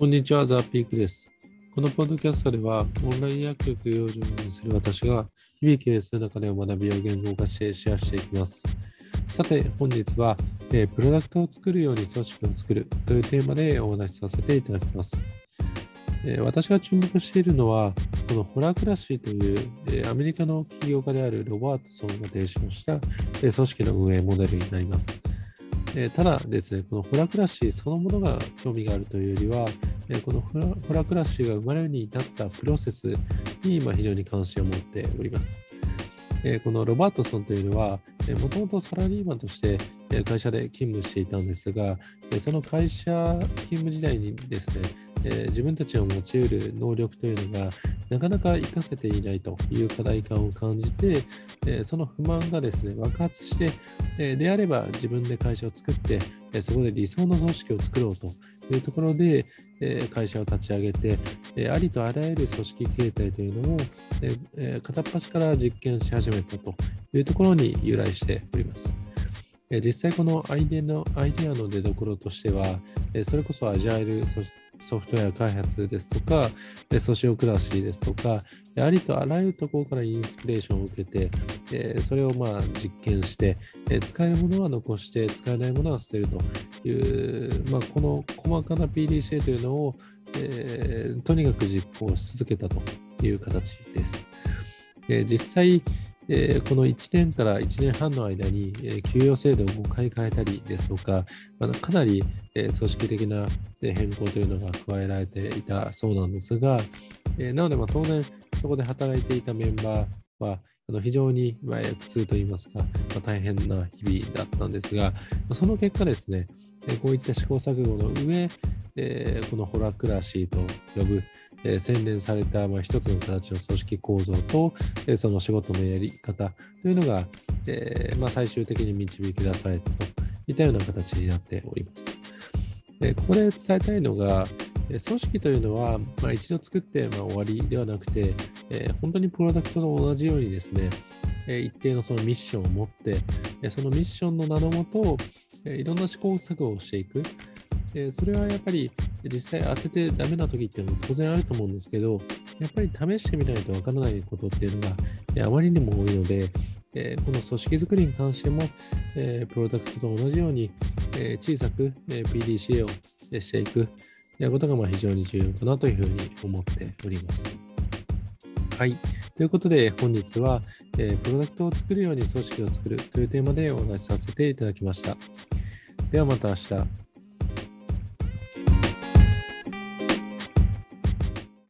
こんにちは、ザ・ピークです。このポッドキャストでは、オンライン薬局養生にする私が、日々経営する中で学びを言語化してシェアしていきます。さて、本日は、えープロダクトを作るように組織を作るというテーマでお話しさせていただきます。えー私が注目しているのは、このホラークラシーという、えーアメリカの起業家であるロバートソンが提唱した、え組織の運営モデルになります。えーただですね、このホラクラシーそのものが興味があるというよりは、えーこのホラホラクラシーが生まれるに至ったプロセスに今非常に関心を持っております。えーこのロバートソンというのは、もともとサラリーマンとして会社で勤務していたんですが、その会社勤務時代にですね、えー自分たちを持ち得る能力というのがなかなか活かせていないという課題感を感じて、えーその不満がですね、爆発して、えーであれば自分で会社を作って、えーそこで理想の組織を作ろうというところで、えー会社を立ち上げて、えーありとあらゆる組織形態というのを、え片っ端から実験し始めたというところに由来しております。実際このアイデアのアイデアの出所としては、それこそアジャイルソフトウェア開発ですとか、ソシオクラシーですとか、ありとあらゆるところからインスピレーションを受けて、それをまあ実験して、使えるものは残して、使えないものは捨てるという、まあ、この細かな PDCA というのを、えーとにかく実行し続けたという形です。実際、えーこの1年から1年半の間に、えー給与制度を5回変えたりですとか、まあかなり、えー組織的な変更というのが加えられていたそうなんですが、えーなのでまあ当然そこで働いていたメンバーはあの非常にまあ苦痛といいますか、まあ大変な日々だったんですが、その結果ですね、えこういった試行錯誤の上、えーこのホラクラシーと呼ぶ、えー洗練された、まあ、一つの形の組織構造と、えーその仕事のやり方というのが、えまあ、最終的に導き出されたといったような形になっております。でここで伝えたいのが、組織というのは、まあ、一度作って、まあ、終わりではなくて、え本当にプロダクトと同じようにですね、え一定のそのミッションを持って、えそのミッションの名のもと、えいろんな試行錯誤をしていく。えーそれはやっぱり実際当ててダメな時っていうのも当然あると思うんですけど、やっぱり試してみないとわからないことっていうのがあまりにも多いので、えこの組織づくりに関しても、えプロダクトと同じように、え小さく、え PDCA をしていくということがま非常に重要かなというふうに思っております。はい。ということで本日は、えプロダクトを作るように組織を作るというテーマでお話しさせていただきました。ではまた明日。